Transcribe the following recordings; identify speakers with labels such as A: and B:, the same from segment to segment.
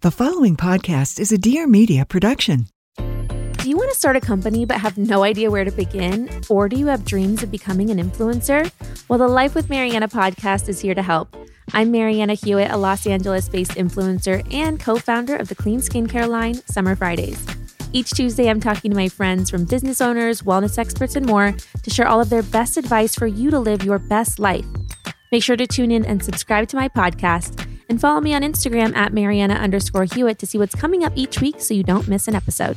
A: The following podcast is a Dear Media production.
B: Do you want to start a company but have no idea where to begin? Or do you have dreams of becoming an influencer? Well, the Life with Marianna podcast is here to help. I'm Marianna Hewitt, a Los Angeles based influencer and co founder of the clean skincare line, Summer Fridays. Each Tuesday, I'm talking to my friends from business owners, wellness experts, and more to share all of their best advice for you to live your best life. Make sure to tune in and subscribe to my podcast and follow me on Instagram at Marianna underscore Hewitt to see what's coming up each week so you don't miss an episode.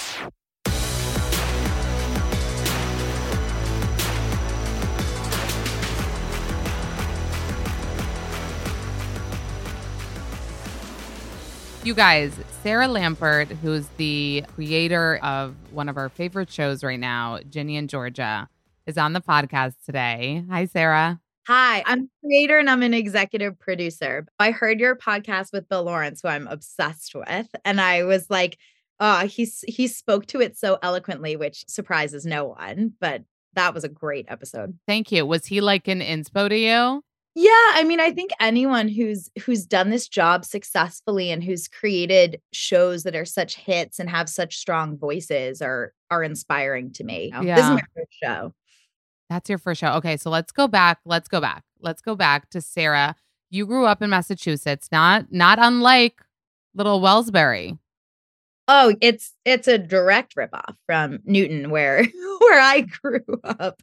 C: You guys, Sarah Lampert, who's the creator of one of our favorite shows right now, Ginny and Georgia, is on the podcast today. Hi, Sarah.
D: Hi, I'm creator and I'm an executive producer. I heard your podcast with Bill Lawrence, who I'm obsessed with, and I was like, oh, he's he spoke to it so eloquently, which surprises no one. But that was a great episode.
C: Thank you. Was he like an inspo to you?
D: Yeah, I mean, I think anyone who's who's done this job successfully and who's created shows that are such hits and have such strong voices are are inspiring to me.
C: Yeah.
D: This is my first show.
C: That's your first show. Okay, so let's go back. Let's go back. Let's go back to Sarah. You grew up in Massachusetts, not not unlike little Wellsbury.
D: Oh, it's it's a direct ripoff from Newton, where where I grew up.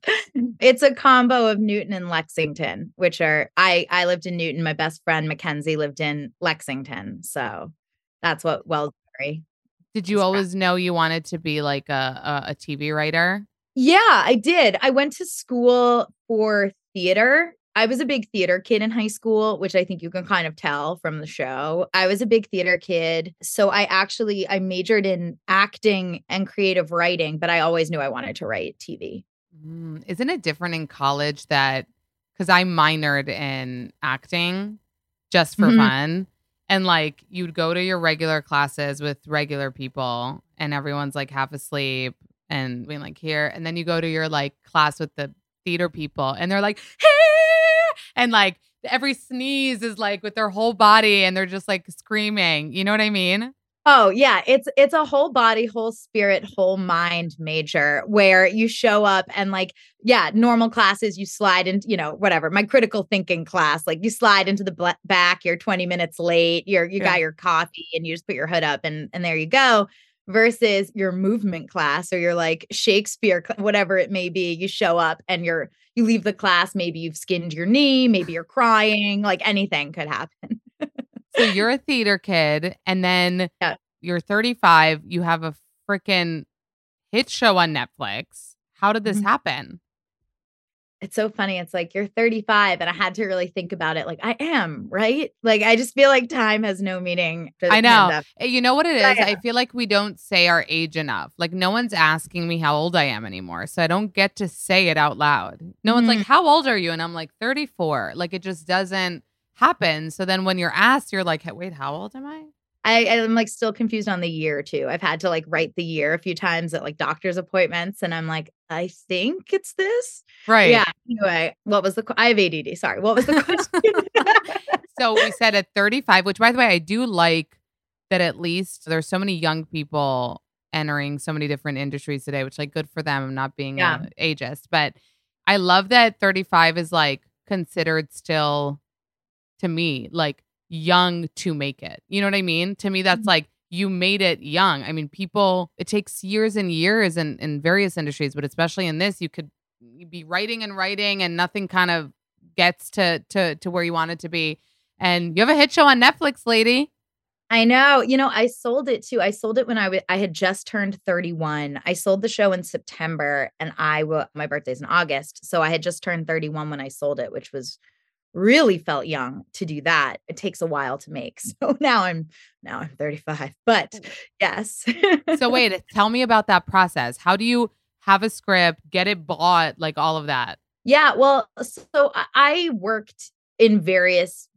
D: It's a combo of Newton and Lexington, which are I I lived in Newton. My best friend Mackenzie lived in Lexington, so that's what Wellsbury.
C: Did you always know you wanted to be like a, a, a TV writer?
D: Yeah, I did. I went to school for theater I was a big theater kid in high school, which I think you can kind of tell from the show. I was a big theater kid. So I actually I majored in acting and creative writing, but I always knew I wanted to write TV.
C: Mm, isn't it different in college that cuz I minored in acting just for
D: Mhm.
C: fun and like you'd go to your regular classes with regular people and everyone's like half asleep and being like here and then you go to your like class with the theater people and they're like hey and like every sneeze is like with their whole body and they're just like screaming you know what i mean
D: Oh yeah, it's it's a whole body, whole spirit, whole mind major where you show up and like yeah, normal classes you slide into, you know, whatever. My critical thinking class, like you slide into the back, you're 20 minutes late, you're you
C: Yeah.
D: got your coffee and you just put your hood up and and there you go. Versus your movement class or your like Shakespeare, whatever it may be, you show up and you're you leave the class, maybe you've skinned your knee, maybe you're crying, like anything could happen.
C: so you're a theater kid and then
D: Yeah.
C: you're 35 you have a freaking hit show on netflix how did this
D: Mhm.
C: happen
D: it's so funny. It's like you're 35, and I had to really think about it. Like I am, right? Like I just feel like time has no meaning.
C: I know.
D: pandemic.
C: Eh, You know what it is?
D: Yeah.
C: I feel like we don't say our age enough. Like no one's asking me how old I am anymore. So I don't get to say it out loud. No one's like,
D: Mhm.
C: "How old are you?" and I'm like, "34." Like it just doesn't happen. So then when you're asked, you're like, wait, how old am I?
D: I, I'm like still confused on the year too. I've had to like write the year a few times at like doctor's appointments, and I'm like, I think it's this.
C: Right.
D: Yeah. Anyway, what was the? I have ADD. Sorry. What was the question?
C: so we said at 35, which by the way, I do like that at least there's so many young people entering so many different industries today, which like good for them. I'm not being
D: Yeah.
C: uh, ageist, but I love that 35 is like considered still to me like young to make it. You know what I mean? To me, that's
D: Mhm.
C: like you made it young. I mean, people, it takes years and years in, in various industries, but especially in this, you could be writing and writing and nothing kind of gets to to to where you want it to be. And you have a hit show on Netflix, lady.
D: I know. You know, I sold it too. I sold it when I wa- I had just turned 31. I sold the show in September and I my birthday's in August. So I had just turned 31 when I sold it, which was really felt young to do that. It takes a while to make. So now I'm now I'm 35. But oh. yes.
C: So wait, tell me about that process. How do you have a script, get it bought, like all of that?
D: Yeah, well, so I- I worked in various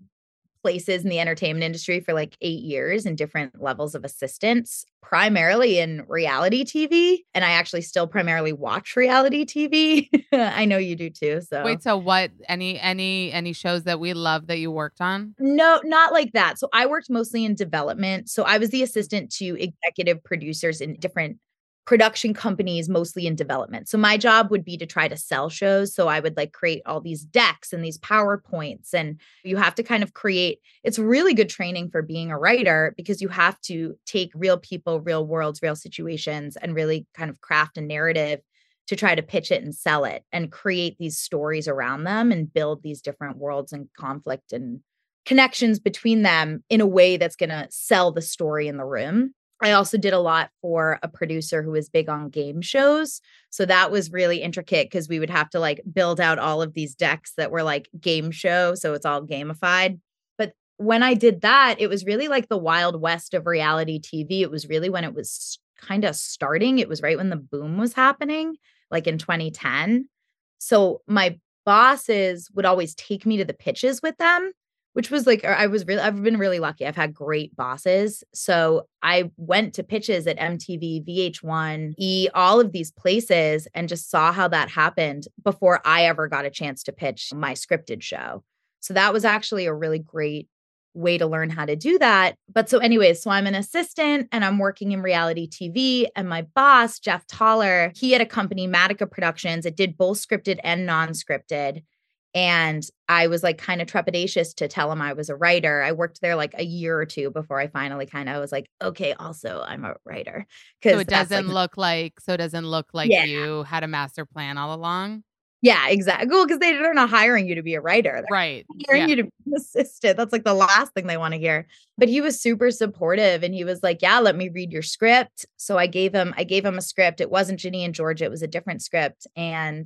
D: places in the entertainment industry for like eight years in different levels of assistance, primarily in reality TV. And I actually still primarily watch reality TV. I know you do too. So
C: Wait, so what any any any shows that we love that you worked on?
D: No, not like that. So I worked mostly in development. So I was the mm. assistant to executive producers in different production companies, mostly in development. So my job would be to try to sell shows. So I would like create all these decks and these PowerPoints. And you have to kind of create, it's really good training for being a writer because you have to take real people, real worlds, real situations, and really kind of craft a narrative to try to pitch it and sell it and create these stories around them and build these different worlds and conflict and connections between them in a way that's going to sell the story in the room. I also did a lot for a producer who was big on game shows. So that was really intricate because we would have to like build out all of these decks that were like game show. So it's all gamified. But when I did that, it was really like the wild west of reality TV. It was really when it was kind of starting. It was right when the boom was happening, like in 2010. So my bosses would always take me to the pitches with them which was like I was really I've been really lucky. I've had great bosses. So I went to pitches at MTV, VH1, E, all of these places and just saw how that happened before I ever got a chance to pitch my scripted show. So that was actually a really great way to learn how to do that. But so anyways, so I'm an assistant and I'm working in reality TV and my boss, Jeff Tahler, he had a company Madica Productions. It did both scripted and non-scripted. And I was like kind of trepidatious to tell him I was a writer. I worked there like a year or two before I finally kind of was like, okay, also I'm a writer.
C: So it doesn't
D: like,
C: look like so it doesn't look like
D: Yeah.
C: you had a master plan all along.
D: yeah, exactly. Well, because they, they're not hiring you to be a writer. They're
C: Right.
D: hiring
C: Yeah.
D: you to be an assistant. That's like the last thing they want to hear. But he was super supportive and he was like, Yeah, let me read your script. So I gave him, I gave him a script. It wasn't Ginny and Georgia, it was a different script. And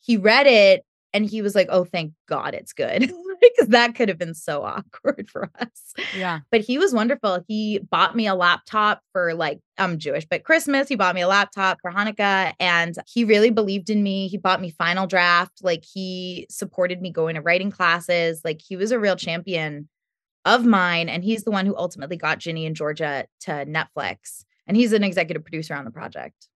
D: he read it and he was like, Oh, thank God it's good. Because that could have been so awkward for us.
C: Yeah.
D: But he was wonderful. He bought me a laptop for like, I'm Jewish, but Christmas, he bought me a laptop for Hanukkah and he really believed in me. He bought me Final Draft. Like, he supported me going to writing classes. Like, he was a real champion of mine. And he's the one who ultimately got Ginny and Georgia to Netflix. And he's an executive producer on the project.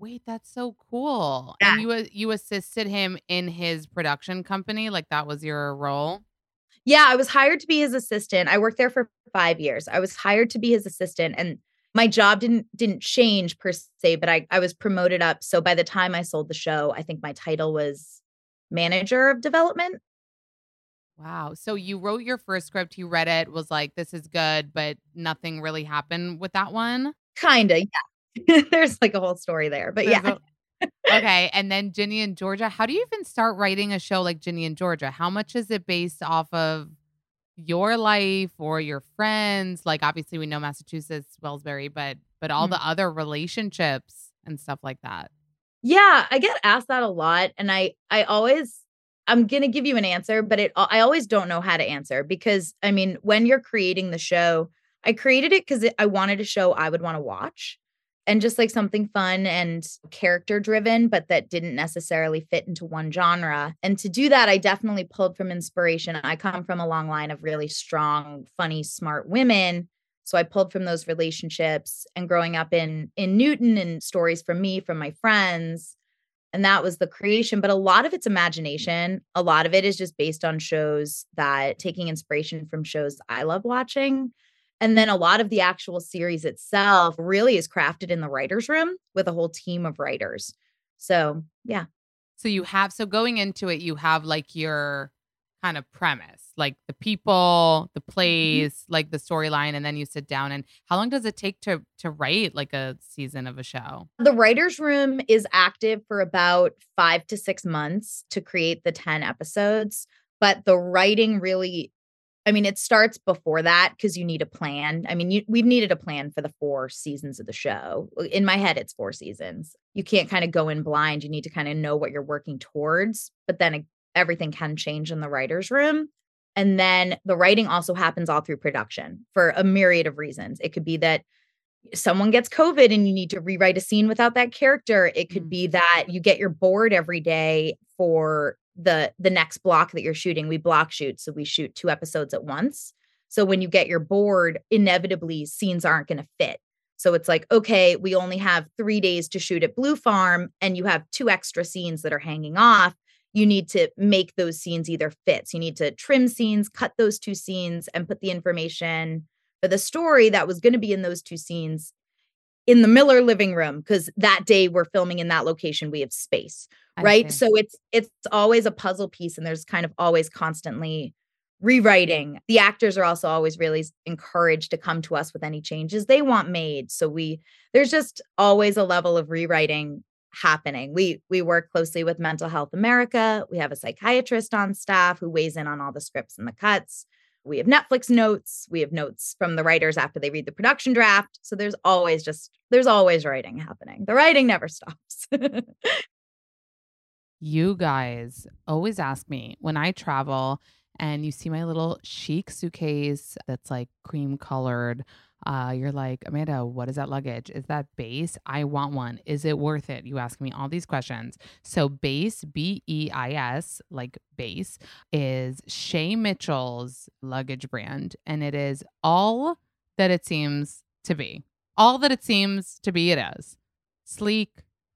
C: Wait, that's so cool.
D: Yeah.
C: And you you assisted him in his production company, like that was your role.
D: Yeah, I was hired to be his assistant. I worked there for 5 years. I was hired to be his assistant and my job didn't didn't change per se, but I I was promoted up. So by the time I sold the show, I think my title was manager of development.
C: Wow. So you wrote your first script, you read it, was like, this is good, but nothing really happened with that one.
D: Kinda, yeah. There's like a whole story there. But
C: There's
D: yeah.
C: a- okay. And then Ginny and Georgia. How do you even start writing a show like Ginny and Georgia? How much is it based off of your life or your friends? Like obviously we know Massachusetts, Wellsbury, but but all
D: Mhm.
C: the other relationships and stuff like that.
D: Yeah, I get asked that a lot and I I always I'm going to give you an answer, but it I always don't know how to answer because I mean, when you're creating the show, I created it cuz I wanted a show I would want to watch. And just like something fun and character driven, but that didn't necessarily fit into one genre. And to do that, I definitely pulled from inspiration. I come from a long line of really strong, funny, smart women. So I pulled from those relationships and growing up in in Newton and stories from me, from my friends. And that was the creation. But a lot of it's imagination. A lot of it is just based on shows that taking inspiration from shows I love watching. And then a lot of the actual series itself really is crafted in the writer's room with a whole team of writers. So, yeah.
C: So you have, so going into it, you have like your kind of premise, like the people, the mm-hmm. plays, mm-hmm. like the storyline, and then you sit down. And how long does it take to to write like a season of a show?
D: The writer's room is active for about five to six months to create the 10 episodes. But the writing really I mean, it starts before that because you need a plan. I mean, you, we've needed a plan for the four seasons of the show. In my head, it's four seasons. You can't kind of go in blind. You need to kind of know what you're working towards, but then everything can change in the writer's room. And then the writing also happens all through production for a myriad of reasons. It could be that someone gets COVID and you need to rewrite a scene without that character. It could mm. be that you get your board every day for the the next block that you're shooting we block shoot so we shoot two episodes at once. So when you get your board inevitably scenes aren't going to fit. So it's like okay we only have 3 days to shoot at blue farm and you have two extra scenes that are hanging off. You need to make those scenes either fit. So you need to trim scenes cut those two scenes and put the information for the story that was going to be in those two scenes in the Miller living room because that day we're filming in that location we have space right? so it's it's always a puzzle piece and there's kind of always constantly rewriting. The actors are also always really encouraged to come to us with any changes they want made. So we there's just always a level of rewriting happening. We we work closely with mental health america. We have a psychiatrist on staff who weighs in on all the scripts and the cuts. We have netflix notes. We have notes from the writers after they read the production draft. So there's always just there's always writing happening. The writing never stops
C: you guys always ask me when I travel and you see my little chic suitcase that's like cream colored. Uh, you're like, Amanda, what is that luggage? Is that Béis? I want one. Is it worth it? You ask me all these questions. So, Béis, B E I S, like base, is Shay Mitchell's luggage brand, and it is all that it seems to be. All that it seems to be, it is sleek,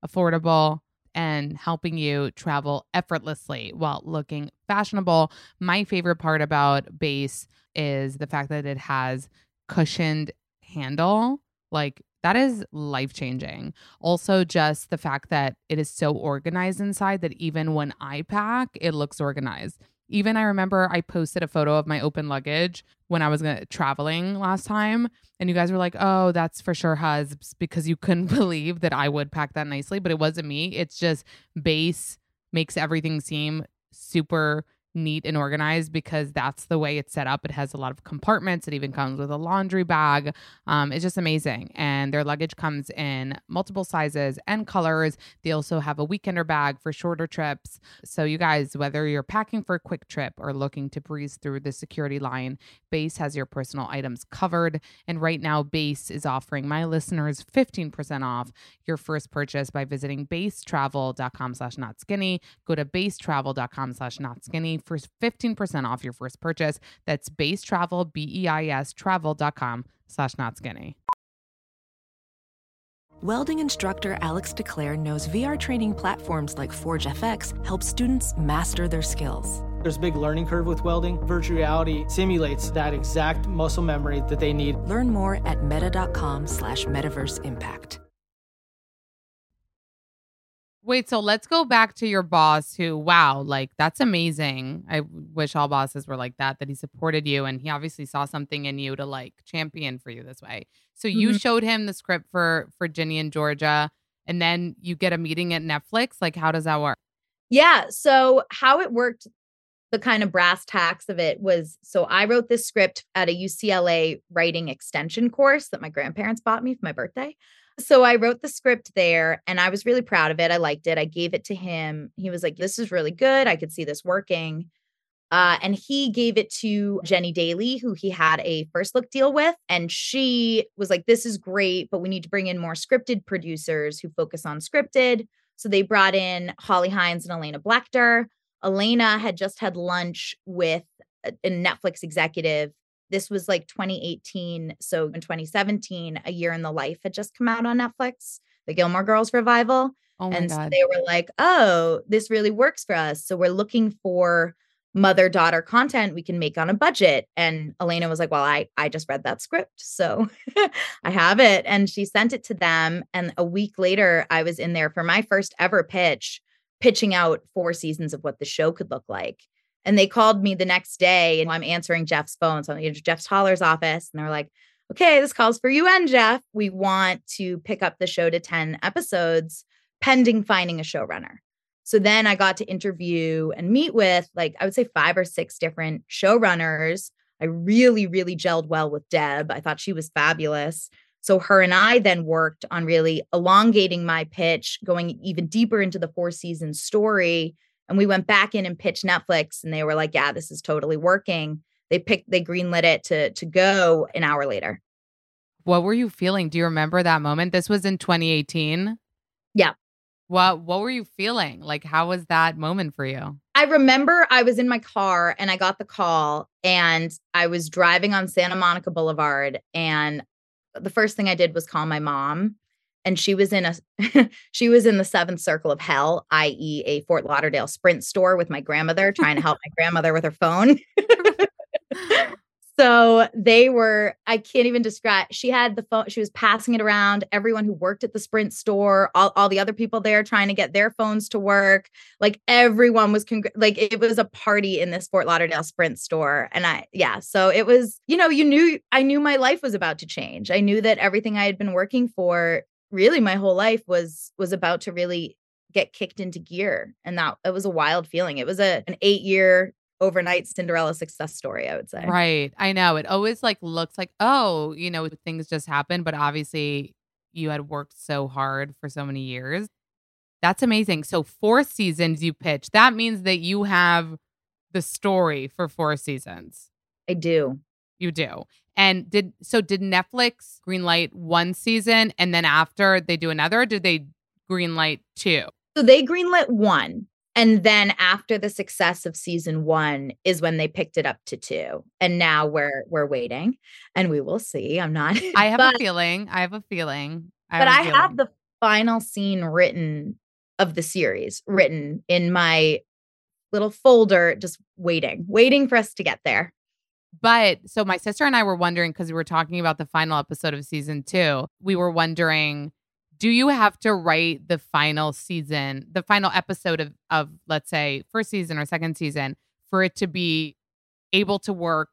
C: affordable, and helping you travel effortlessly while looking fashionable. My favorite part about Béis is the fact that it has cushioned handle. Like that is life changing. Also, just the fact that it is so organized inside that even when I pack, it looks organized. Even I remember I posted a photo of my open luggage when I was gonna, traveling last time, and you guys were like, "Oh, that's for sure Hubs," because you couldn't believe that I would pack that nicely, but it wasn't me. It's just Béis makes everything seem super neat and organized because that's the way it's set up. It has a lot of compartments. It even comes with a laundry bag. Um, it's just amazing. And their luggage comes in multiple sizes and colors. They also have a weekender bag for shorter trips. So, you guys, whether you're packing for a quick trip or looking to breeze through the security line, Béis has your personal items covered. And right now, Béis is offering my listeners 15% off your first purchase by visiting beistravel.com slash not skinny. Go to beistravel.com slash not skinny for 15% off your first purchase. That's beistravel, B-E-I-S travel.com slash not skinny.
E: Welding instructor Alex DeClaire knows VR training platforms like Forge FX help students master their skills.
F: There's a big learning curve with welding. Virtual reality simulates that exact muscle memory that they need.
E: Learn more at meta.com slash metaverse impact.
C: Wait, so let's go back to your boss who, wow, like that's amazing. I wish all bosses were like that, that he supported you and he obviously saw something in you to like champion for you this way. So you mm-hmm. showed him the script for for Ginny and Georgia and then you get a meeting at Netflix. Like, how does that work?
D: Yeah. So how it worked, the kind of brass tacks of it was so I wrote this script at a UCLA writing extension course that my grandparents bought me for my birthday. So I wrote the script there and I was really proud of it. I liked it. I gave it to him. He was like, This is really good. I could see this working. Uh, and he gave it to Jenny Daly, who he had a first look deal with. And she was like, This is great, but we need to bring in more scripted producers who focus on scripted. So they brought in Holly Hines and Elena Blechter. Elena had just had lunch with a Netflix executive. This was like 2018. So in 2017, A Year in the Life had just come out on Netflix, the Gilmore Girls revival.
C: Oh my
D: and so they were like, oh, this really works for us. So we're looking for mother daughter content we can make on a budget. And Elena was like, well, I, I just read that script. So I have it. And she sent it to them. And a week later, I was in there for my first ever pitch, pitching out four seasons of what the show could look like. And they called me the next day and I'm answering Jeff's phone. So I'm in Jeff's Holler's office. And they're like, okay, this calls for you and Jeff. We want to pick up the show to 10 episodes pending finding a showrunner. So then I got to interview and meet with like I would say five or six different showrunners. I really really gelled well with Deb. I thought she was fabulous. So her and I then worked on really elongating my pitch, going even deeper into the four season story. And we went back in and pitched Netflix and they were like, "Yeah, this is totally working." They picked they greenlit it to to go an hour later.
C: What were you feeling? Do you remember that moment? This was in 2018.
D: Yeah.
C: What What were you feeling? Like, how was that moment for you?
D: I remember I was in my car and I got the call and I was driving on Santa Monica Boulevard and the first thing I did was call my mom and she was in a she was in the seventh circle of hell, i.e. a Fort Lauderdale Sprint store with my grandmother trying to help my grandmother with her phone. so they were i can't even describe she had the phone she was passing it around everyone who worked at the sprint store all, all the other people there trying to get their phones to work like everyone was congr- like it was a party in this fort lauderdale sprint store and i yeah so it was you know you knew i knew my life was about to change i knew that everything i had been working for really my whole life was was about to really get kicked into gear and that it was a wild feeling it was a an eight year overnight Cinderella success story, I would say.
C: Right. I know. It always like looks like, oh, you know, things just happen, but obviously you had worked so hard for so many years. That's amazing. So four seasons you pitch. That means that you have the story for four seasons.
D: I do.
C: You do. And did so did Netflix greenlight one season and then after they do another, or did they greenlight two?
D: So they greenlit one. And then after the success of season one is when they picked it up to two. And now we're we're waiting and we will see. I'm not
C: I have
D: but,
C: a feeling. I have a feeling. I
D: but
C: have
D: I
C: feeling.
D: have the final scene written of the series written in my little folder, just waiting, waiting for us to get there.
C: But so my sister and I were wondering because we were talking about the final episode of season two. We were wondering, do you have to write the final season, the final episode of, of let's say first season or second season for it to be able to work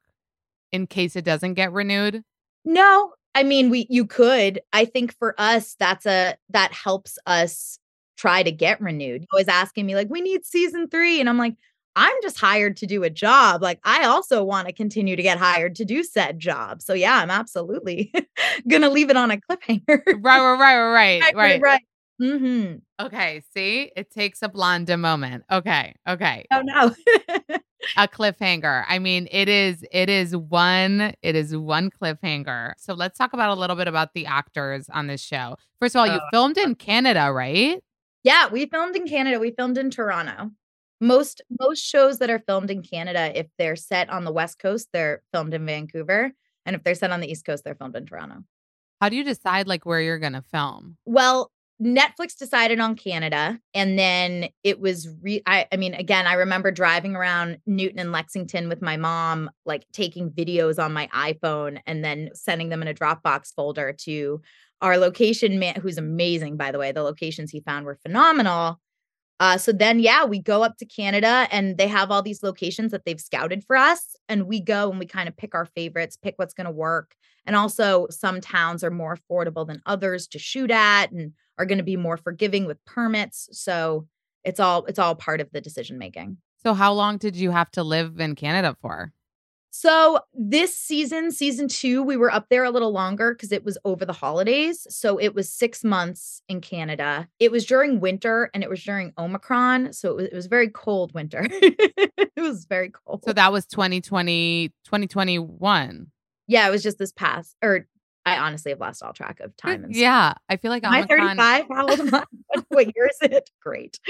C: in case it doesn't get renewed?
D: No, I mean we you could. I think for us that's a that helps us try to get renewed. Always asking me like we need season 3 and I'm like I'm just hired to do a job. Like I also want to continue to get hired to do said job. So yeah, I'm absolutely gonna leave it on a cliffhanger.
C: Right, right, right, right,
D: right,
C: right.
D: right. Mm-hmm.
C: Okay, see, it takes a Blonda moment. Okay, okay.
D: Oh no.
C: a cliffhanger. I mean, it is it is one it is one cliffhanger. So let's talk about a little bit about the actors on this show. First of all, you
D: Oh,
C: filmed in Canada, right?
D: yeah, we filmed in Canada. We filmed in Toronto. Most most shows that are filmed in Canada, if they're set on the West Coast, they're filmed in Vancouver. And if they're set on the East Coast, they're filmed in Toronto.
C: How do you decide like where you're going to film?
D: Well, Netflix decided on Canada, and then it was re. I, I mean, again, I remember driving around Newton and Lexington with my mom, like taking videos on my iPhone and then sending them in a Dropbox folder to our location man, who's amazing, by the way. The locations he found were phenomenal. Uh, so then, yeah, we go up to Canada and they have all these locations that they've scouted for us. And we go and we kind of pick our favorites, pick what's going to work. And also, some towns are more affordable than others to shoot at and are going to be more forgiving with permits. So it's all it's all part of the decision making.
C: So how long did you have to live in Canada for?
D: So this season, season two, we were up there a little longer because it was over the holidays. So it was six months in Canada. It was during winter and it was during Omicron. So it was, it was very cold winter. it was very cold.
C: So that was 2020, 2021.
D: Yeah, it was just this past, or I honestly have lost all track of time. And
C: yeah, I feel like
D: Am I
C: Omicron.
D: 35? How old am I? What- what year is it? Great.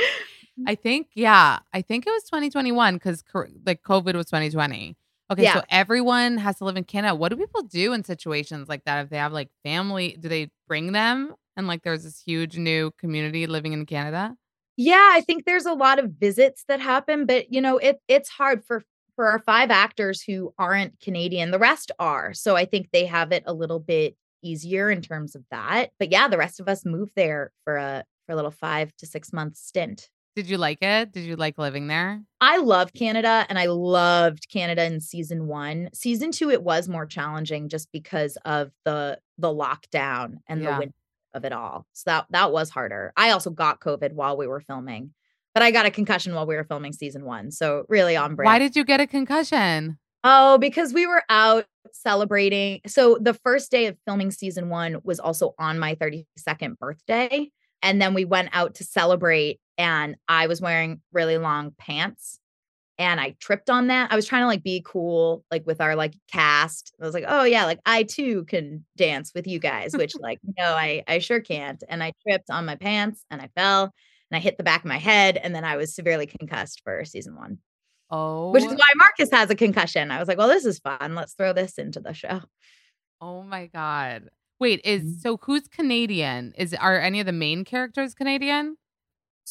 C: I think, yeah, I think it was 2021 because like COVID was 2020. Okay,
D: Yeah.
C: so everyone has to live in Canada. What do people do in situations like that? If they have like family, do they bring them? And like there's this huge new community living in Canada?
D: Yeah, I think there's a lot of visits that happen, but you know, it it's hard for for our five actors who aren't Canadian. The rest are. So I think they have it a little bit easier in terms of that. But yeah, the rest of us move there for a for a little 5 to 6 month stint.
C: Did you like it? Did you like living there?
D: I love Canada and I loved Canada in season 1. Season 2 it was more challenging just because of the the lockdown and
C: Yeah.
D: the winter of it all. So that that was harder. I also got COVID while we were filming. But I got a concussion while we were filming season 1. So really on brand.
C: Why did you get a concussion?
D: Oh, because we were out celebrating. So the first day of filming season 1 was also on my 32nd birthday and then we went out to celebrate and I was wearing really long pants and I tripped on that. I was trying to like be cool like with our like cast. I was like, "Oh yeah, like I too can dance with you guys," which like no, I I sure can't. And I tripped on my pants and I fell and I hit the back of my head and then I was severely concussed for season 1
C: Oh,
D: which is why Marcus has a concussion. I was like, well, this is fun. Let's throw this into the show.
C: oh my God. Wait, is
D: Mhm.
C: so who's Canadian? Is are any of the main characters Canadian?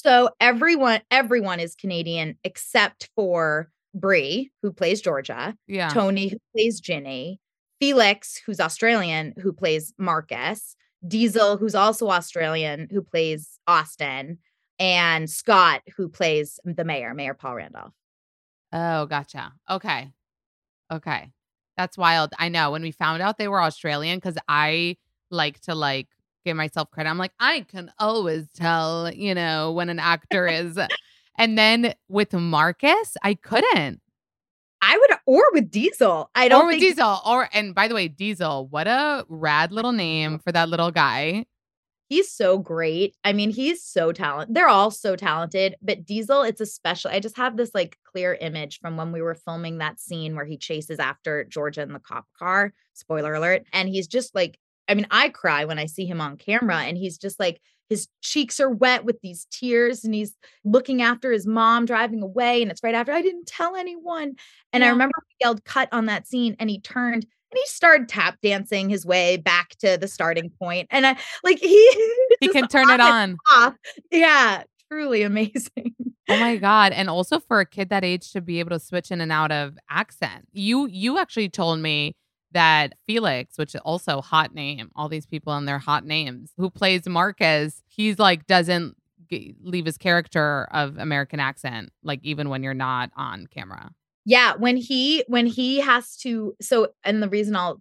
D: So everyone, everyone is Canadian except for Brie, who plays Georgia,
C: Yeah.
D: Tony, who plays Ginny, Felix, who's Australian, who plays Marcus, Diesel, who's also Australian, who plays Austin, and Scott, who plays the mayor, Mayor Paul Randolph.
C: Oh, gotcha. Okay. Okay. That's wild. I know. When we found out they were Australian, because I like to like give myself credit. I'm like, I can always tell, you know, when an actor is. and then with Marcus, I couldn't.
D: I would, or with Diesel. I don't
C: or with
D: think
C: Diesel. Or and by the way, Diesel, what a rad little name for that little guy.
D: He's so great. I mean, he's so talented. They're all so talented, but Diesel, it's a special. I just have this like clear image from when we were filming that scene where he chases after Georgia in the cop car. Spoiler alert. And he's just like, I mean, I cry when I see him on camera, and he's just like, his cheeks are wet with these tears, and he's looking after his mom driving away. And it's right after I didn't tell anyone. And I remember we yelled cut on that scene, and he turned and he started tap dancing his way back to the starting point. And I like he
C: He can turn it on.
D: off. Yeah, truly amazing.
C: Oh my god! And also for a kid that age to be able to switch in and out of accent. You you actually told me that Felix, which is also hot name, all these people and their hot names, who plays Marcus, he's like doesn't g- leave his character of American accent, like even when you're not on camera.
D: Yeah, when he when he has to so and the reason I'll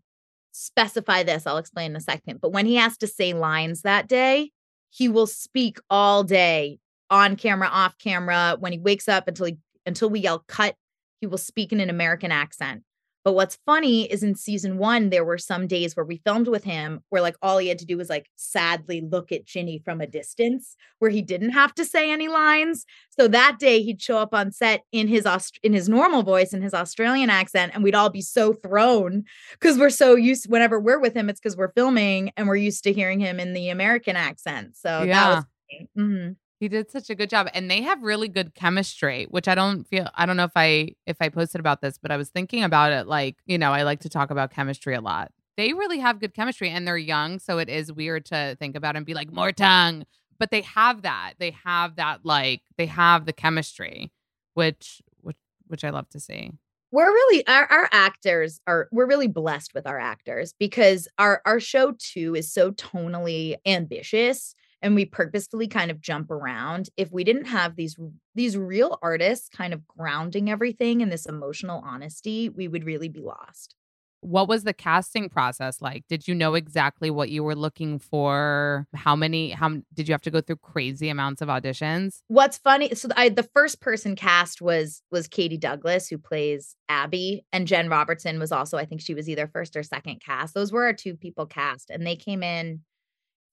D: specify this, I'll explain in a second, but when he has to say lines that day, he will speak all day on camera, off camera, when he wakes up until he until we yell cut, he will speak in an American accent. But what's funny is in season 1 there were some days where we filmed with him where like all he had to do was like sadly look at Ginny from a distance where he didn't have to say any lines. So that day he'd show up on set in his Aust- in his normal voice in his Australian accent and we'd all be so thrown cuz we're so used whenever we're with him it's cuz we're filming and we're used to hearing him in the American accent. So
C: Yeah.
D: that was funny. Mm-hmm.
C: He did such a good job and they have really good chemistry, which I don't feel I don't know if I if I posted about this, but I was thinking about it like, you know, I like to talk about chemistry a lot. They really have good chemistry and they're young, so it is weird to think about and be like more tongue, but they have that. They have that like they have the chemistry, which which which I love to see.
D: we're really our, our actors are we're really blessed with our actors because our our show too is so tonally ambitious and we purposefully kind of jump around if we didn't have these these real artists kind of grounding everything in this emotional honesty we would really be lost
C: What was the casting process like? Did you know exactly what you were looking for? How many how did you have to go through crazy amounts of auditions?
D: What's funny so I the first person cast was was Katie Douglas who plays Abby and Jen Robertson was also I think she was either first or second cast. Those were our two people cast and they came in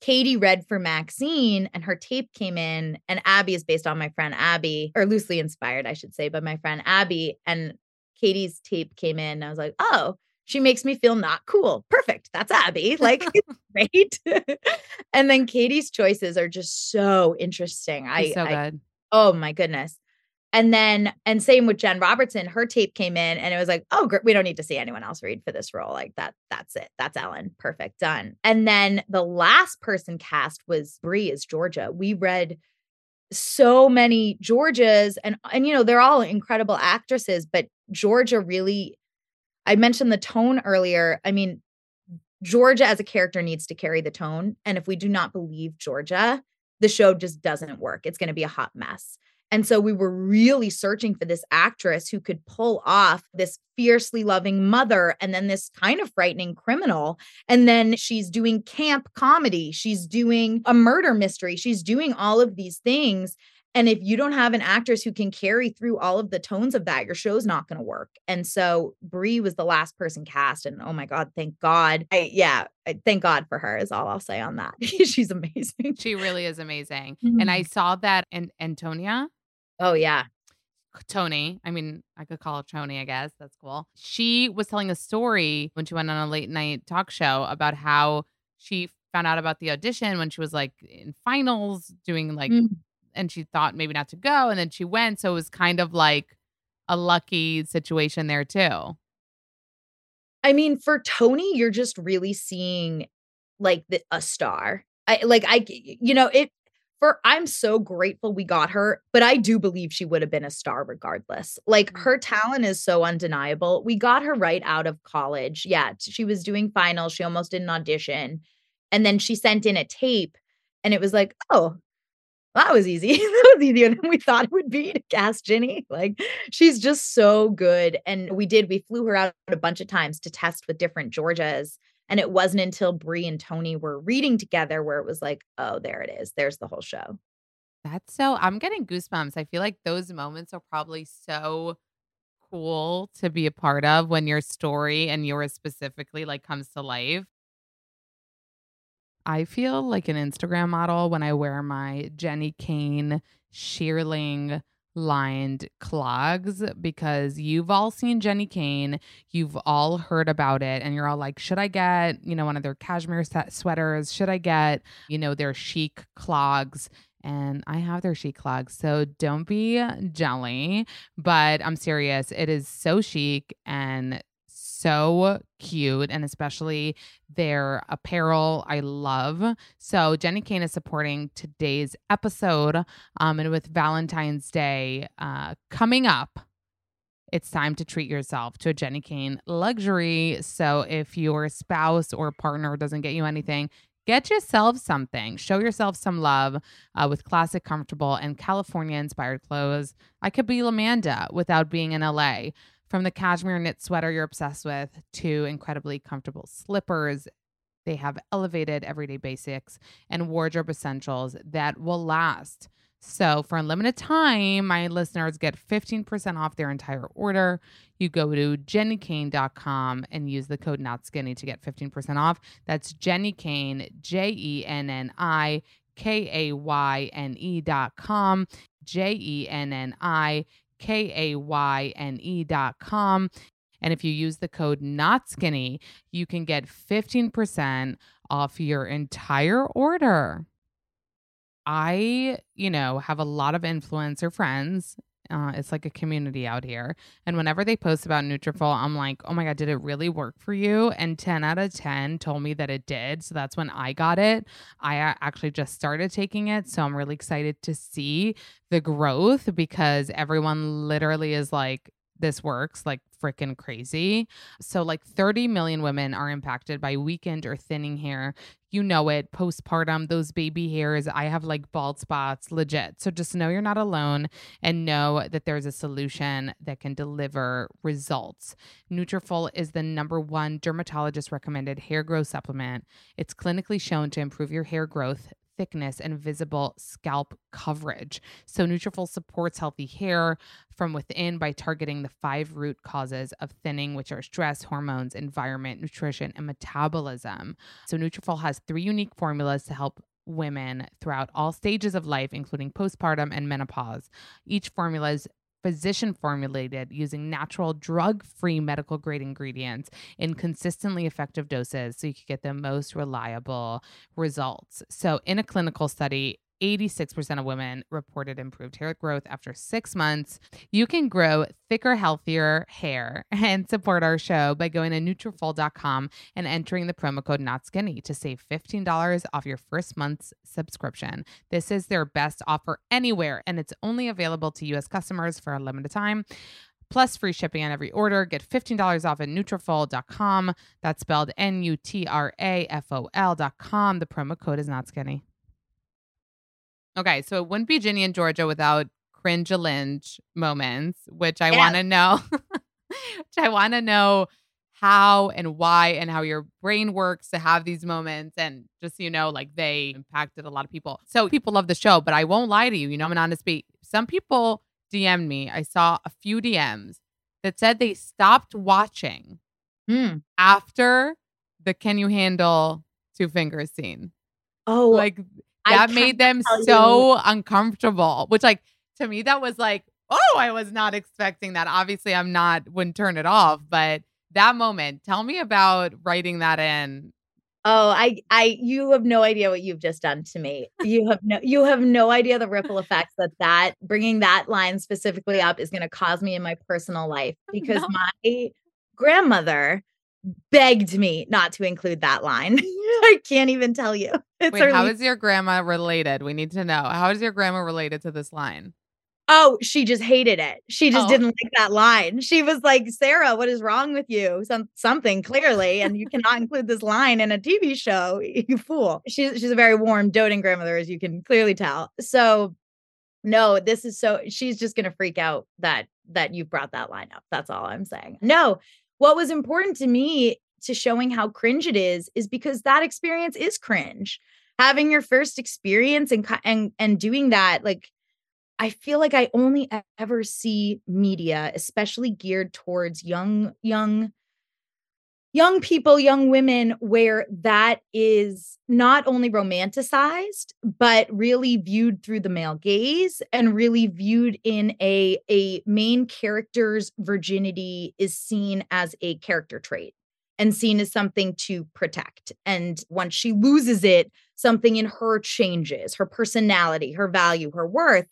D: Katie read for Maxine and her tape came in, and Abby is based on my friend Abby, or loosely inspired, I should say, by my friend Abby. And Katie's tape came in. And I was like, oh, she makes me feel not cool. Perfect. That's Abby. Like, great. and then Katie's choices are just so interesting. I
C: so
D: I,
C: good.
D: Oh my goodness. And then, and same with Jen Robertson, her tape came in and it was like, oh, we don't need to see anyone else read for this role. Like that, that's it. That's Ellen. Perfect. Done. And then the last person cast was Brie as Georgia. We read so many Georgias and, and, you know, they're all incredible actresses, but Georgia really, I mentioned the tone earlier. I mean, Georgia as a character needs to carry the tone. And if we do not believe Georgia, the show just doesn't work. It's going to be a hot mess. And so we were really searching for this actress who could pull off this fiercely loving mother and then this kind of frightening criminal. And then she's doing camp comedy, she's doing a murder mystery, she's doing all of these things. And if you don't have an actress who can carry through all of the tones of that, your show's not going to work. And so Brie was the last person cast. And oh my God, thank God. I, yeah, I, thank God for her, is all I'll say on that. She's amazing.
C: She really is amazing. Mm-hmm. And I saw that in Antonia.
D: Oh, yeah.
C: Tony, I mean, I could call her Tony, I guess. That's cool. She was telling a story when she went on a late night talk show about how she found out about the audition when she was like in finals doing like, mm. and she thought maybe not to go. And then she went. So it was kind of like a lucky situation there, too.
D: I mean, for Tony, you're just really seeing like the, a star. I like, I, you know, it, for I'm so grateful we got her, but I do believe she would have been a star regardless. Like mm. her talent is so undeniable. We got her right out of college. Yeah, she was doing finals. She almost did an audition. And then she sent in a tape and it was like, oh, that was easy. that was easier than we thought it would be to cast Ginny. Like she's just so good. And we did, we flew her out a bunch of times to test with different Georgias and it wasn't until Brie and Tony were reading together where it was like, oh, there it is. There's the whole show.
C: That's so, I'm getting goosebumps. I feel like those moments are probably so cool to be a part of when your story and yours specifically like comes to life. I feel like an Instagram model when I wear my Jenni Kayne shearling lined clogs because you've all seen Jenni Kayne, you've all heard about it, and you're all like, should I get, you know, one of their cashmere sweaters? Should I get, you know, their chic clogs? And I have their chic clogs, so don't be jelly. But I'm serious, it is so chic and so cute and especially their apparel I love. So Jenni Kayne is supporting today's episode um, and with Valentine's Day uh, coming up it's time to treat yourself to a Jenni Kayne luxury. So if your spouse or partner doesn't get you anything, get yourself something. Show yourself some love uh, with classic, comfortable, and California inspired clothes. I could be Lamanda without being in LA. From the cashmere knit sweater you're obsessed with to incredibly comfortable slippers, they have elevated everyday basics and wardrobe essentials that will last. So, for a limited time, my listeners get 15% off their entire order. You go to jennikayne.com and use the code NOTSKINNY to get 15% off. That's Jenni Kayne, J E N N I K A Y N E.com, J E N N I K A Y N E dot com. And if you use the code not skinny, you can get 15% off your entire order. I, you know, have a lot of influencer friends uh, it's like a community out here. And whenever they post about Nutrafol, I'm like, oh my God, did it really work for you? And 10 out of 10 told me that it did. So that's when I got it. I actually just started taking it. So I'm really excited to see the growth because everyone literally is like, this works like freaking crazy. So, like 30 million women are impacted by weakened or thinning hair. You know it, postpartum, those baby hairs. I have like bald spots, legit. So, just know you're not alone and know that there's a solution that can deliver results. Nutrafol is the number one dermatologist recommended hair growth supplement. It's clinically shown to improve your hair growth thickness and visible scalp coverage. So Nutrafol supports healthy hair from within by targeting the five root causes of thinning, which are stress, hormones, environment, nutrition, and metabolism. So Nutrafol has three unique formulas to help women throughout all stages of life, including postpartum and menopause. Each formula is physician formulated using natural drug free medical grade ingredients in consistently effective doses so you can get the most reliable results. So, in a clinical study, 86% of women reported improved hair growth after six months. You can grow thicker, healthier hair and support our show by going to Nutrafol.com and entering the promo code NotSkinny to save $15 off your first month's subscription. This is their best offer anywhere, and it's only available to U.S. customers for a limited time plus free shipping on every order. Get $15 off at Nutrafol.com. That's spelled N-U-T-R-A-F-O-L.com. The promo code is not skinny. Okay, so it wouldn't be Ginny and Georgia without cringe lynch moments, which I
D: Yeah.
C: want to know. which I want to know how and why and how your brain works to have these moments and just so you know like they impacted a lot of people so people love the show but i won't lie to you you know i'm an honest beat some people dm'd me i saw a few dms that said they stopped watching
D: Hmm.
C: after the can you handle two fingers scene
D: Oh,
C: like that made them so uncomfortable which like to me that was like oh i was not expecting that obviously i'm not wouldn't turn it off but that moment tell me about writing that in
D: Oh, I, I, you have no idea what you've just done to me. You have no, you have no idea the ripple effects that that bringing that line specifically up is going to cause me in my personal life because
C: No.
D: my grandmother begged me not to include that line. I can't even tell you. It's
C: wait how is your grandma related we need to know how is your grandma related to this line
D: Oh, she just hated it. She just
C: Oh.
D: didn't like that line. She was like, "Sarah, what is wrong with you? Some something clearly, and you cannot include this line in a TV show. You fool." She's she's a very warm, doting grandmother, as you can clearly tell. So, no, this is so. She's just gonna freak out that that you brought that line up. That's all I'm saying. No, what was important to me to showing how cringe it is is because that experience is cringe. Having your first experience and and and doing that, like I feel like I only ever see media, especially geared towards young, young, young people, young women, where that is not only romanticized, but really viewed through the male gaze and really viewed in a, a main character's virginity is seen as a character trait and seen as something to protect. And once she loses it, something in her changes, her personality, her value, her worth.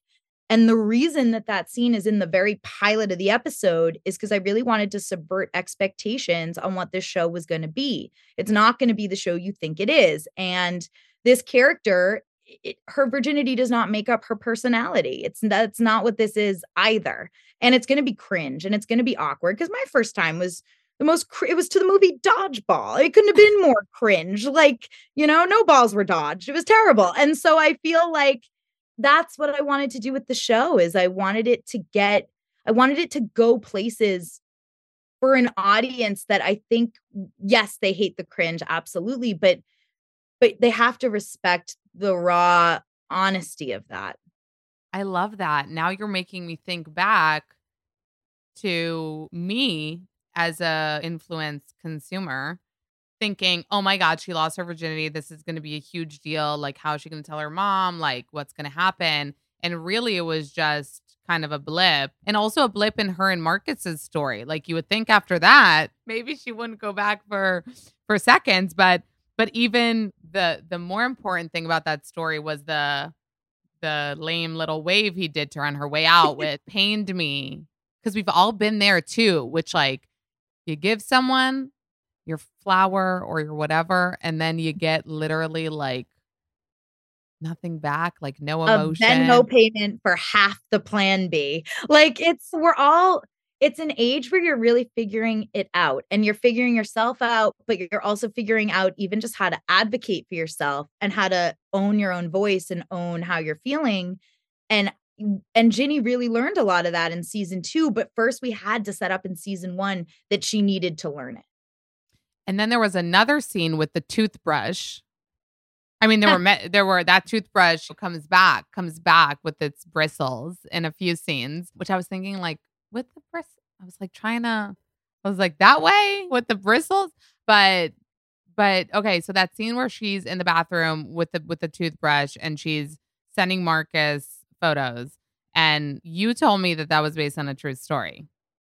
D: And the reason that that scene is in the very pilot of the episode is because I really wanted to subvert expectations on what this show was going to be. It's not going to be the show you think it is. And this character, it, her virginity does not make up her personality. It's that's not what this is either. And it's going to be cringe and it's going to be awkward because my first time was the most cr- it was to the movie Dodgeball. It couldn't have been more cringe. Like, you know, no balls were dodged. It was terrible. And so I feel like that's what I wanted to do with the show is I wanted it to get I wanted it to go places for an audience that I think yes, they hate the cringe absolutely, but but they have to respect the raw honesty of that.
C: I love that. Now you're making me think back to me as a influence consumer thinking, "Oh my god, she lost her virginity. This is going to be a huge deal. Like how is she going to tell her mom? Like what's going to happen?" And really it was just kind of a blip and also a blip in her and Marcus's story. Like you would think after that, maybe she wouldn't go back for for seconds, but but even the the more important thing about that story was the the lame little wave he did to her on her way out with pained me because we've all been there too which like you give someone your flower or your whatever and then you get literally like nothing back like no
D: A
C: emotion
D: Venmo payment for half the plan B. Like it's we're all it's an age where you're really figuring it out and you're figuring yourself out, but you're also figuring out even just how to advocate for yourself and how to own your own voice and own how you're feeling. And mm, and Ginny really learned a lot of that in season 2, but first we had to set up in season 1 that she needed to learn it.
C: And then there was another scene with the toothbrush. I mean, there were me- there were that toothbrush comes back, comes back with its bristles in a few scenes, which I was thinking like with the bristles. I was like trying to, I was like that way with the bristles, but but okay. So that scene where she's in the bathroom with the with the toothbrush and she's sending Marcus photos, and you told me that that was based on a true story.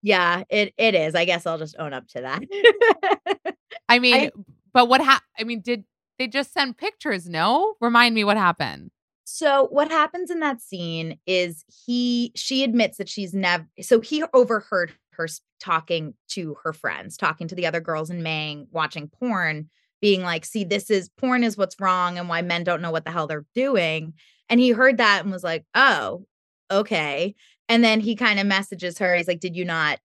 D: Yeah, it it is. I guess I'll just own up to that.
C: I mean, I, but what happened? I mean, did they just send pictures? No, remind me what happened.
D: So what happens in that scene is he she admits that she's never so he overheard her talking to her friends, talking to the other girls in Maine, watching porn, being like, "See, this is porn is what's wrong and why men don't know what the hell they're doing." And he heard that and was like, "Oh, okay." And then he kind of messages her. He's like, "Did you not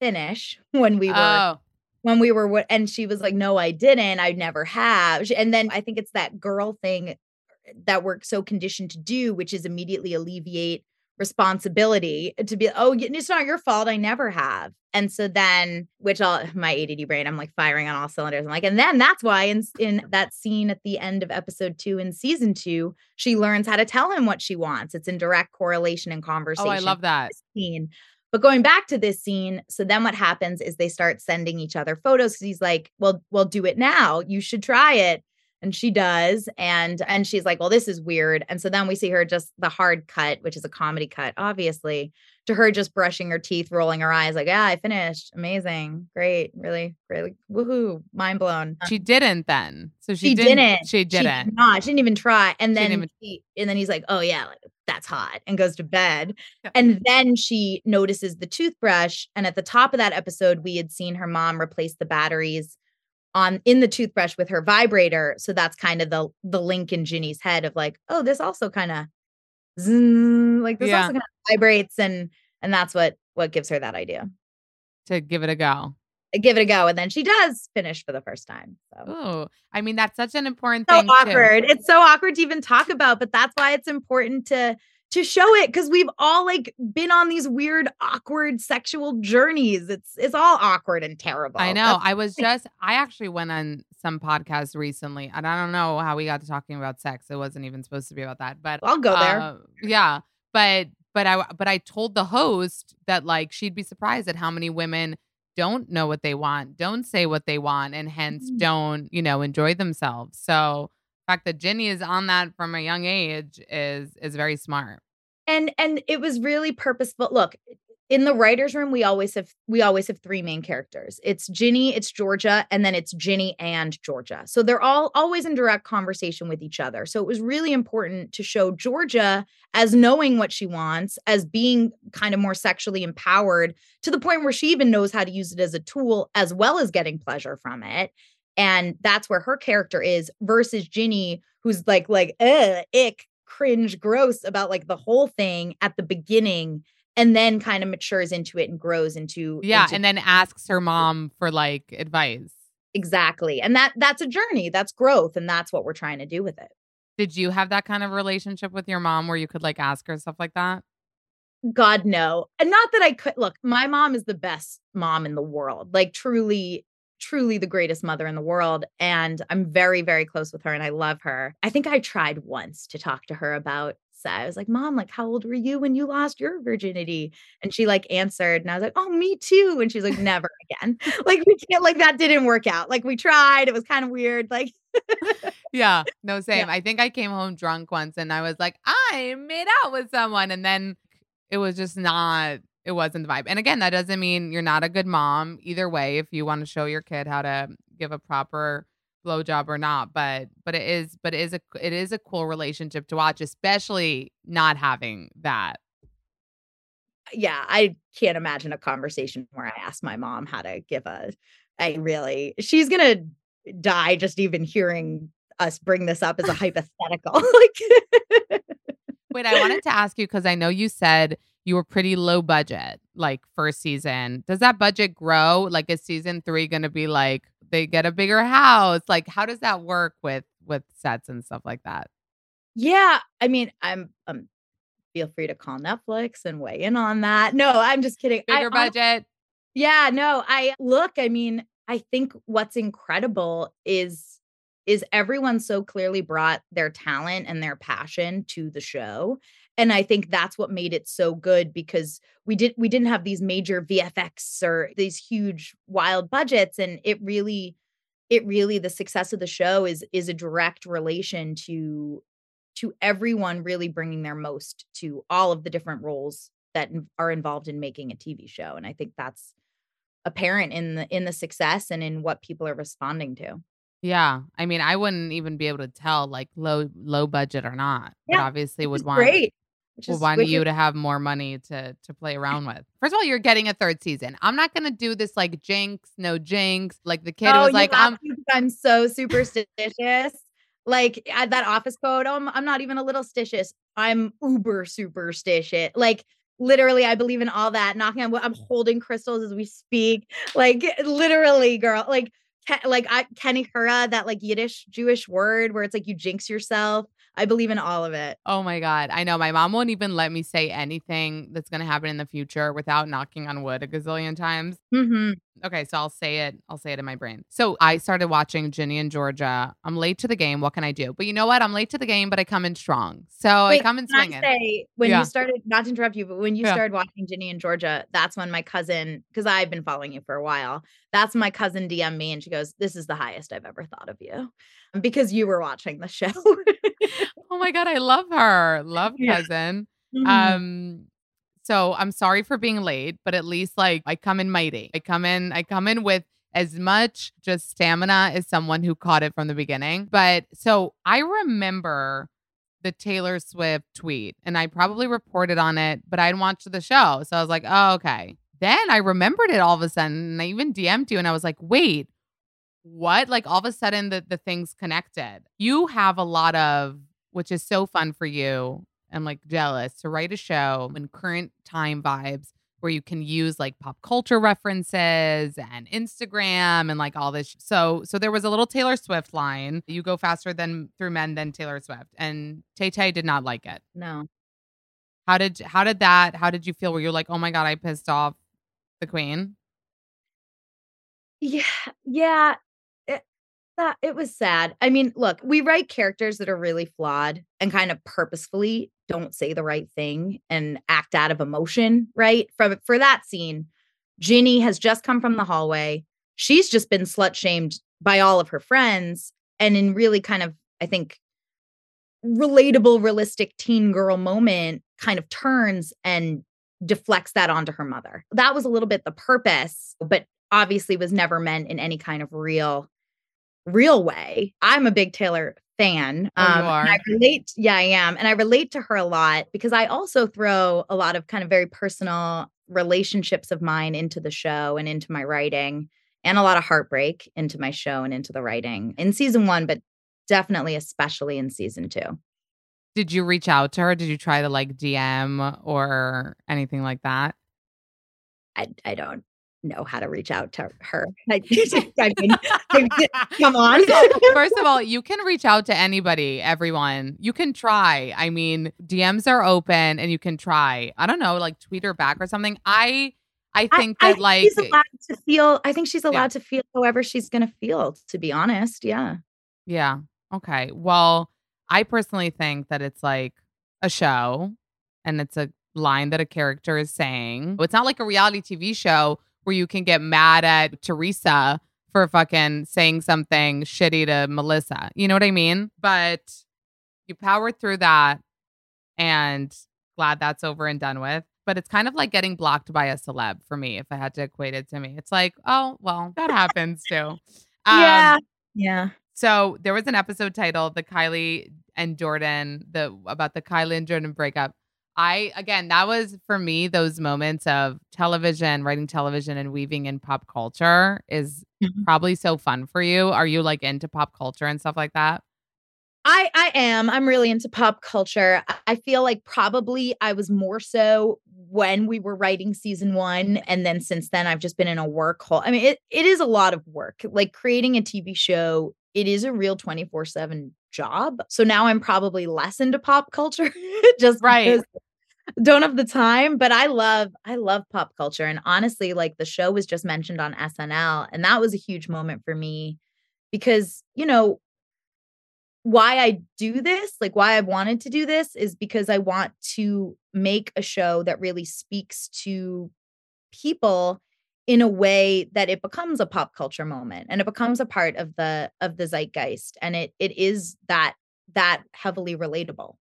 D: finish when we were oh. When we were what and she was like, "No, I didn't. I never have." And then I think it's that girl thing uh, that we're so conditioned to do, which is immediately alleviate responsibility uh, to be, oh, it's not your fault. I never have. And so then, which all my ADD brain, I'm like firing on all cylinders. I'm like, and then that's why in, in that scene at the end of episode two in season two, she learns how to tell him what she wants. It's in direct correlation and conversation.
C: Oh, I love that
D: scene. But going back to this scene, so then what happens is they start sending each other photos because he's like, well, well, do it now. You should try it. And she does and and she's like well this is weird. And so then we see her just the hard cut which is a comedy cut obviously to her just brushing her teeth rolling her eyes like yeah i finished. Amazing. Great. Really really woohoo. Mind blown.
C: She didn't then. So she,
D: she
C: didn't,
D: didn't.
C: she didn't.
D: she not. She didn't even try. And then even, he, and then he's like oh yeah that's hot and goes to bed yeah. and then she notices the toothbrush and at the top of that episode we had seen her mom replace the batteries on in the toothbrush with her vibrator. So that's kind of the the link in Ginny's head of like, oh, this also kind of like this yeah. also kind of vibrates and and that's what what gives her that idea
C: to give it a go.
D: Give it a go, and then she does finish for the first time. So.
C: Oh, I mean that's such an important
D: so
C: thing.
D: awkward. Too. It's so awkward to even talk about, but that's why it's important to to show it because we've all like been on these weird awkward sexual journeys it's it's all awkward and terrible
C: i know That's- i was just i actually went on some podcast recently and i don't know how we got to talking about sex it wasn't even supposed to be about that but
D: i'll go there uh,
C: yeah but but i but i told the host that like she'd be surprised at how many women don't know what they want don't say what they want and hence mm. don't you know enjoy themselves so fact that Ginny is on that from a young age is is very smart.
D: And and it was really purposeful. Look, in the writers room we always have we always have three main characters. It's ginny it's georgia and then it's ginny and georgia. So they're all always in direct conversation with each other. So it was really important to show georgia as knowing what she wants as being kind of more sexually empowered to the point where she even knows how to use it as a tool as well as getting pleasure from it. And that's where her character is versus Ginny, who's like, like, ick, cringe, gross about like the whole thing at the beginning and then kind of matures into it and grows into
C: yeah
D: into-
C: and then asks her mom for like advice
D: exactly and that that's a journey that's growth and that's what we're trying to do with it
C: did you have that kind of relationship with your mom where you could like ask her stuff like that
D: god no and not that i could look my mom is the best mom in the world like truly truly the greatest mother in the world. And I'm very, very close with her and I love her. I think I tried once to talk to her about I was like, Mom, like, how old were you when you lost your virginity? And she like answered, and I was like, Oh, me too. And she's like, Never again. like, we can't, like, that didn't work out. Like, we tried. It was kind of weird. Like,
C: yeah, no, same. Yeah. I think I came home drunk once and I was like, I made out with someone. And then it was just not it wasn't the vibe. And again, that doesn't mean you're not a good mom. Either way, if you want to show your kid how to give a proper blowjob or not, but but it is but it is a it is a cool relationship to watch, especially not having that.
D: Yeah, I can't imagine a conversation where I ask my mom how to give a. I really, she's gonna die just even hearing us bring this up as a hypothetical. like,
C: wait, I wanted to ask you because I know you said you were pretty low budget, like first season. Does that budget grow? Like, is season three going to be like they get a bigger house? Like, how does that work with with sets and stuff like that?
D: Yeah, I mean, I'm um feel free to call Netflix and weigh in on that. No, I'm just kidding.
C: Bigger
D: I,
C: budget.
D: Yeah, no, I look, I mean, I think what's incredible is is everyone so clearly brought their talent and their passion to the show and i think that's what made it so good because we did we didn't have these major vfx or these huge wild budgets and it really it really the success of the show is is a direct relation to to everyone really bringing their most to all of the different roles that are involved in making a TV show and I think that's apparent in the in the success and in what people are responding to.
C: Yeah. I mean, I wouldn't even be able to tell like low low budget or not. Yeah, but obviously would want
D: great.
C: Would want you to have more money to to play around with. First of all, you're getting a third season. I'm not gonna do this like jinx, no jinx. Like the kid oh, was like, I'm
D: I'm so superstitious. like at that office code, oh, I'm, I'm not even a little stitious. I'm uber superstitious. Like literally i believe in all that knocking on i'm holding crystals as we speak like literally girl like like I, kinehora, that like Yiddish Jewish word where it's like you jinx yourself. I believe in all of it.
C: Oh my God. I know my mom won't even let me say anything that's going to happen in the future without knocking on wood a gazillion times.
D: Mm-hmm.
C: Okay, so I'll say it. I'll say it in my brain. So I started watching Ginny and Georgia. I'm late to the game. What can I do? But you know what? I'm late to the game, but I come in strong. So Wait, I come in swinging.
D: Say, when yeah. you started, not to interrupt you, but when you yeah. started watching Ginny and Georgia, that's when my cousin, because I've been following you for a while, that's my cousin DM me and she goes, "This is the highest I've ever thought of you," because you were watching the show.
C: oh my god, I love her. Love cousin. Yeah. Mm-hmm. Um so I'm sorry for being late, but at least like I come in mighty. I come in, I come in with as much just stamina as someone who caught it from the beginning. But so I remember the Taylor Swift tweet and I probably reported on it, but I didn't watch the show. So I was like, oh, okay. Then I remembered it all of a sudden and I even DM'd you and I was like, wait, what? Like all of a sudden the, the things connected. You have a lot of, which is so fun for you am like jealous to write a show in current time vibes where you can use like pop culture references and Instagram and like all this. So so there was a little Taylor Swift line. You go faster than through men than Taylor Swift. And Tay Tay did not like it.
D: No.
C: How did how did that how did you feel where you're like, oh my God, I pissed off the queen?
D: Yeah, yeah that it was sad. I mean, look, we write characters that are really flawed and kind of purposefully don't say the right thing and act out of emotion, right? From for that scene, Ginny has just come from the hallway. She's just been slut shamed by all of her friends and in really kind of I think relatable realistic teen girl moment kind of turns and deflects that onto her mother. That was a little bit the purpose, but obviously was never meant in any kind of real real way. I'm a big Taylor fan.
C: Oh, um, I
D: relate. Yeah, I am. And I relate to her a lot because I also throw a lot of kind of very personal relationships of mine into the show and into my writing and a lot of heartbreak into my show and into the writing in season one, but definitely, especially in season two.
C: Did you reach out to her? Did you try to like DM or anything like that?
D: I, I don't know how to reach out to her. I mean, come on.
C: First of all, you can reach out to anybody, everyone. You can try. I mean, DMs are open and you can try. I don't know, like tweet her back or something. I I think I, that I like
D: she's allowed to feel I think she's allowed yeah. to feel however she's gonna feel, to be honest. Yeah.
C: Yeah. Okay. Well, I personally think that it's like a show and it's a line that a character is saying. It's not like a reality TV show where you can get mad at Teresa for fucking saying something shitty to Melissa. You know what I mean? But you powered through that and glad that's over and done with. But it's kind of like getting blocked by a celeb for me, if I had to equate it to me. It's like, oh, well, that happens too. Um,
D: yeah. Yeah.
C: So there was an episode titled The Kylie and Jordan, the about the Kylie and Jordan breakup. I again, that was for me those moments of television, writing television and weaving in pop culture is mm-hmm. probably so fun for you. Are you like into pop culture and stuff like that?
D: I I am. I'm really into pop culture. I feel like probably I was more so when we were writing season 1 and then since then I've just been in a work hole. I mean it it is a lot of work. Like creating a TV show, it is a real 24/7 job. So now I'm probably less into pop culture just
C: right.
D: Don't have the time, but I love I love pop culture and honestly like the show was just mentioned on SNL and that was a huge moment for me because, you know, why I do this, like why I wanted to do this is because I want to make a show that really speaks to people in a way that it becomes a pop culture moment and it becomes a part of the of the zeitgeist and it it is that that heavily relatable.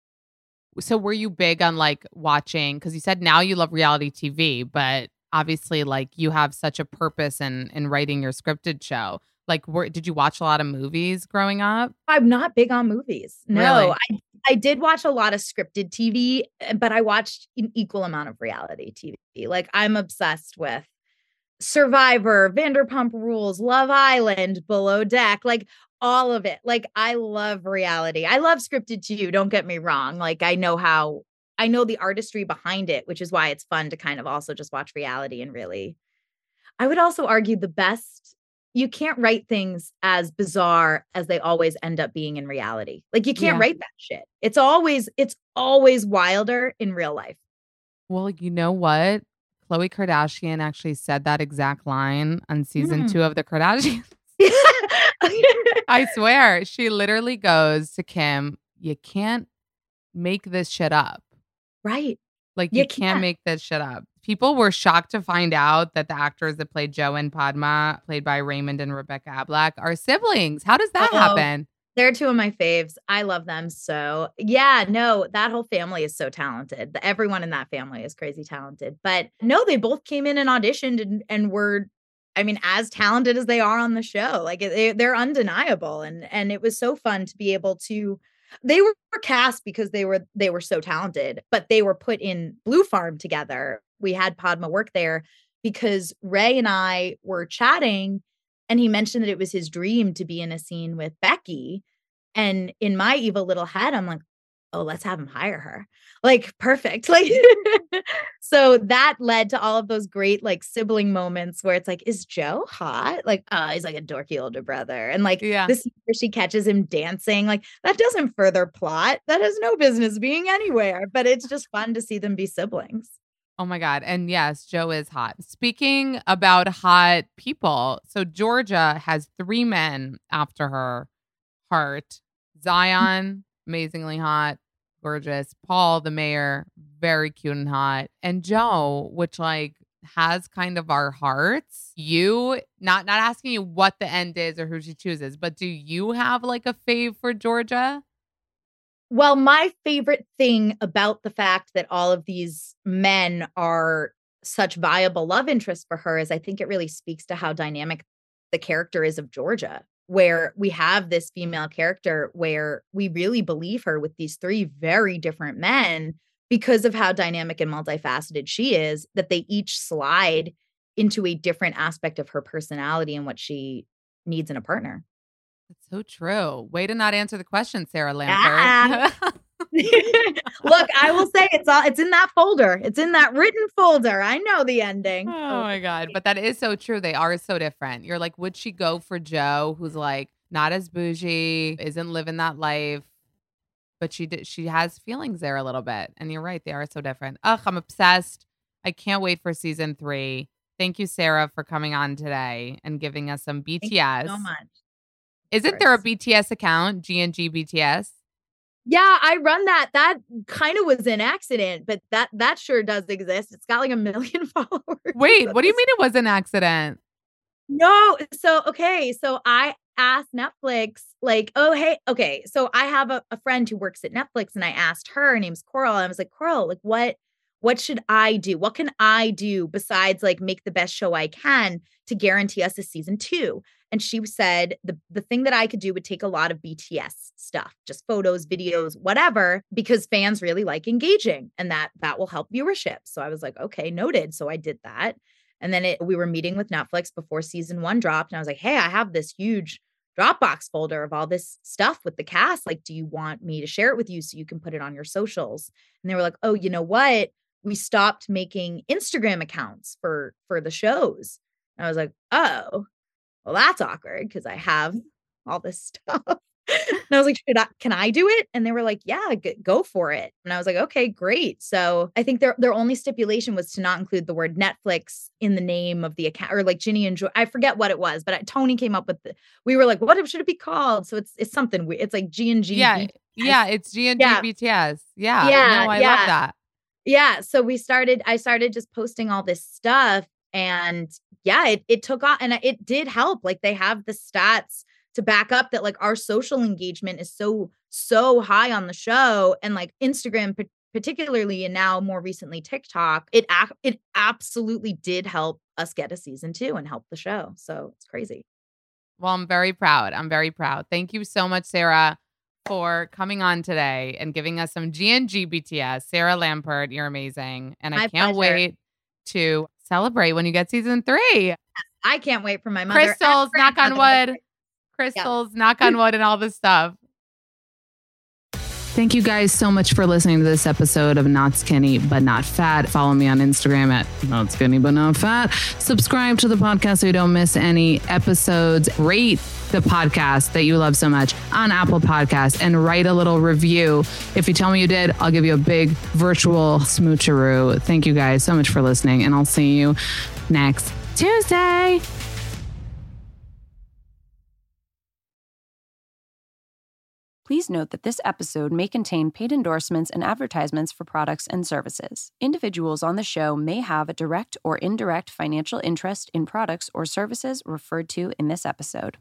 C: So were you big on like watching cuz you said now you love reality TV, but obviously like you have such a purpose in in writing your scripted show. Like, were, did you watch a lot of movies growing up?
D: I'm not big on movies. No,
C: Really?
D: I I did watch a lot of scripted TV, eh, but I watched an equal amount of reality TV. Like I'm obsessed with Survivor, Vanderpump Rules, Love Island, Below Deck, like all of it. Like I love reality. I love scripted too. Don't get me wrong. Like I know how I know the artistry behind it, which is why it's fun to kind of also just watch reality and really. I would also argue the best you can't write things as bizarre as they always end up being in reality. Like you can't
C: Yeah.
D: write that shit. It's always it's always wilder in real life.
C: Well, you know what? Khloe Kardashian actually said that exact line on season
D: Mm.
C: two of The Kardashians. I swear. She literally goes to Kim, You can't make this shit up.
D: right.
C: Like,
D: You
C: you, can't
D: can't.
C: make this shit up. People were shocked to find out that the actors that played Joe and Padma, played by Raymond and Rebecca Ablack, are siblings. How does that
D: Oh.
C: happen?
D: They're two of my faves. I love them so. Yeah, no, that whole family is so talented. Everyone in that family is crazy talented. But no, they both came in and auditioned and, and were, I mean, as talented as they are on the show. Like they, they're undeniable, and and it was so fun to be able to. They were cast because they were they were so talented, but they were put in Blue Farm together. We had Padma work there because Ray and I were chatting and he mentioned that it was his dream to be in a scene with Becky. And in my evil little head, I'm like, oh, let's have him hire her. Like, perfect. Like, so that led to all of those great, like, sibling moments where it's like, is Joe hot? Like, oh, he's like a dorky older brother. And like,
C: Yeah.
D: this where she catches him dancing, like, that doesn't further plot. That has no business being anywhere, but it's just fun to see them be siblings.
C: Oh my God. And yes, Joe is hot. Speaking about hot people, so Georgia has three men after her heart mm. Zion, amazingly hot, gorgeous. Paul, the mayor, very cute and hot. And Joe, which like has kind of our hearts. You not not asking you what the end is or who she chooses, but do you have like a fave for Georgia?
D: Well, my favorite thing about the fact that all of these men are such viable love interests for her is I think it really speaks to how dynamic the character is of Georgia, where we have this female character where we really believe her with these three very different men because of how dynamic and multifaceted she is, that they each slide into a different aspect of her personality and what she needs in a partner.
C: That's so true. Way to not answer the question, Sarah
D: Ah.
C: Lampert.
D: Look, I will say it's all it's in that folder. It's in that written folder. I know the ending.
C: Oh, oh my god, but that is so true. They are so different. You're like, would she go for Joe, who's like not as bougie, isn't living that life, but she did, she has feelings there a little bit. And you're right, they are so different. Ugh, I'm obsessed. I can't wait for season three. Thank you, Sarah, for coming on today and giving us some BTS.
D: Thank you so much.
C: Isn't there a. BTS account? G and G BTS.
D: Yeah, I run that. That kind of was an accident, but that that sure does exist. It's got like a million followers.
C: Wait, what do you mean it was an accident?
D: No, so okay, so I asked Netflix, like, oh hey, okay, so I have a, a friend who works at Netflix, and I asked her, her name's Coral. and I was like, Coral, like, what, what should I do? What can I do besides like make the best show I can to guarantee us a season two? And she said the the thing that I could do would take a lot of BTS stuff, just photos, videos, whatever, because fans really like engaging, and that that will help viewership. So I was like, okay, noted. So I did that. And then it, we were meeting with Netflix before season one dropped. And I was like, hey, I have this huge Dropbox folder of all this stuff with the cast. Like, do you want me to share it with you so you can put it on your socials? And they were like, oh, you know what? We stopped making Instagram accounts for for the shows. And I was like, oh, well, that's awkward because I have all this stuff. and I was like, I, can I do it? And they were like, yeah, g- go for it. And I was like, okay, great. So I think their their only stipulation was to not include the word Netflix in the name of the account or like Ginny and Joy. I forget what it was, but Tony came up with the, we were like, what should it be called? So it's it's something weird. It's like G and G.
C: Yeah. Yeah. It's G and G
D: Yeah.
C: BTS. Yeah.
D: Yeah,
C: No, I
D: yeah.
C: love that.
D: yeah so we started i started just posting all this stuff and yeah it, it took off and it did help like they have the stats to back up that like our social engagement is so so high on the show and like instagram pa- particularly and now more recently tiktok it it absolutely did help us get a season two and help the show so it's crazy
C: Well, I'm very proud. I'm very proud. Thank you so much, Sarah, for coming on today and giving us some GNG BTS. Sarah Lampert, you're amazing. And I
D: My
C: can't
D: pleasure.
C: wait to celebrate when you get season three.
D: i can't wait for my mother
C: Crystals, knock on wood. Crystals, knock on wood, and all this stuff. Thank you guys so much for listening to this episode of Not Skinny But Not Fat. Follow me on Instagram at Not Skinny But Not Fat. Subscribe to the podcast so you don't miss any episodes. Rate the podcast that you love so much on Apple Podcasts and write a little review. If you tell me you did, I'll give you a big virtual smoocheroo. Thank you guys so much for listening, and I'll see you next Tuesday.
G: Please note that this episode may contain paid endorsements and advertisements for products and services. Individuals on the show may have a direct or indirect financial interest in products or services referred to in this episode.